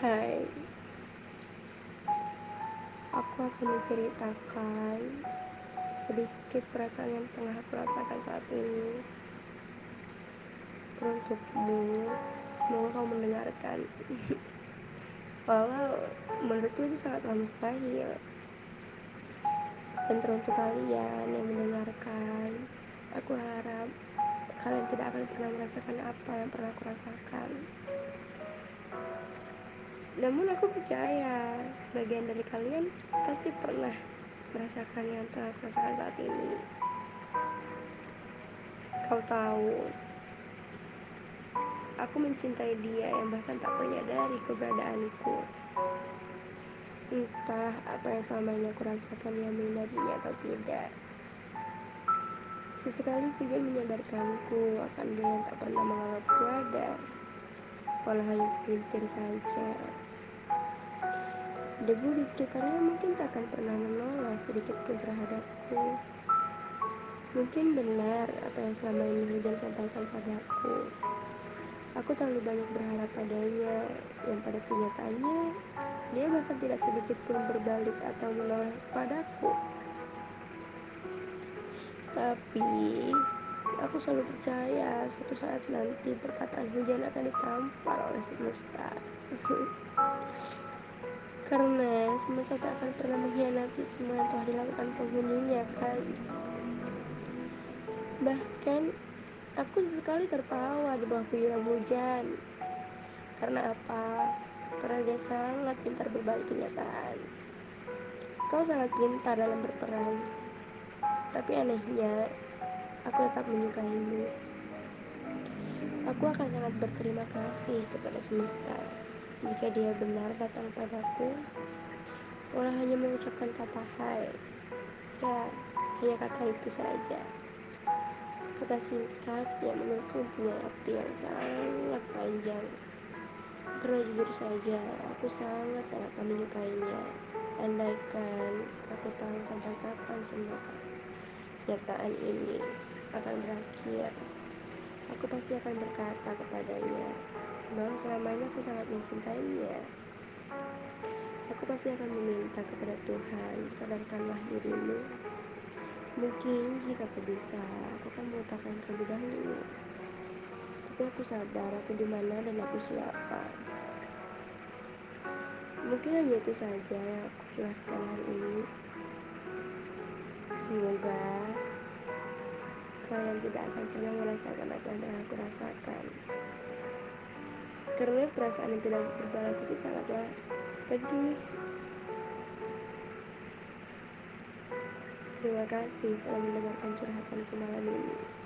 Hai, aku akan menceritakan sedikit perasaan yang tengah aku rasakan saat ini. Teruntukmu, semoga kau mendengarkan. Walau menurutku itu sangatlah mustahil. Dan teruntuk kalian yang mendengarkan, aku harap kalian tidak akan pernah merasakan apa yang pernah aku rasakan. Namun aku percaya sebagian dari kalian pasti pernah merasakan yang telah aku rasakan saat ini. Kau tahu, aku mencintai dia yang bahkan tak menyadari keberadaanku. Entah apa yang selama ini aku rasakan yang menghindarinya atau tidak. Sesekali hujan menyadarkanku akan dia yang tak pernah menganggapku ada. Walau hanya segelintir saja. Debu di sekitarnya mungkin tak akan pernah menolak sedikit pun terhadapku. Mungkin benar apa yang selama ini hujan sampaikan padaku. Aku terlalu banyak berharap padanya, yang pada kenyataannya dia bahkan tidak sedikit pun berbalik atau menoleh padaku. Tapi aku selalu percaya suatu saat nanti perkataan hujan akan ditampar oleh semesta. Karena semesta tak akan pernah mengkhianati semua yang telah dilakukan penghuninya kan. Bahkan aku sesekali tertawa di bawah guyuran hujan. Karena apa? Karena dia sangat pintar berbalik kenyataan. Kau sangat pintar dalam berperang. Tapi anehnya, aku tetap menyukaimu. Aku akan sangat berterima kasih kepada semesta jika dia benar datang padaku, walau hanya mengucapkan kata hai, ya hanya kata itu saja. Kata singkat yang menurutku punya arti yang sangat panjang. Karena jujur saja, aku sangat-sangat menyukainya. Andaikan aku tahu sampai kapan semua kenyataan ini akan berakhir, aku pasti akan berkata kepadanya, bahwa selamanya aku sangat mencintainya. Aku pasti akan meminta kepada Tuhan, sadarkanlah dirimu. Mungkin jika aku bisa, aku akan mengutakan terlebih dahulu. Tapi aku sadar aku di mana dan aku siapa. Mungkin hanya itu saja yang aku curahkan hari ini. Semoga kalian tidak akan pernah merasakan apa yang telah aku rasakan. Karena perasaan yang tidak berbalas itu sangatlah pedih. Terima kasih telah mendengarkan curhatanku malam ini.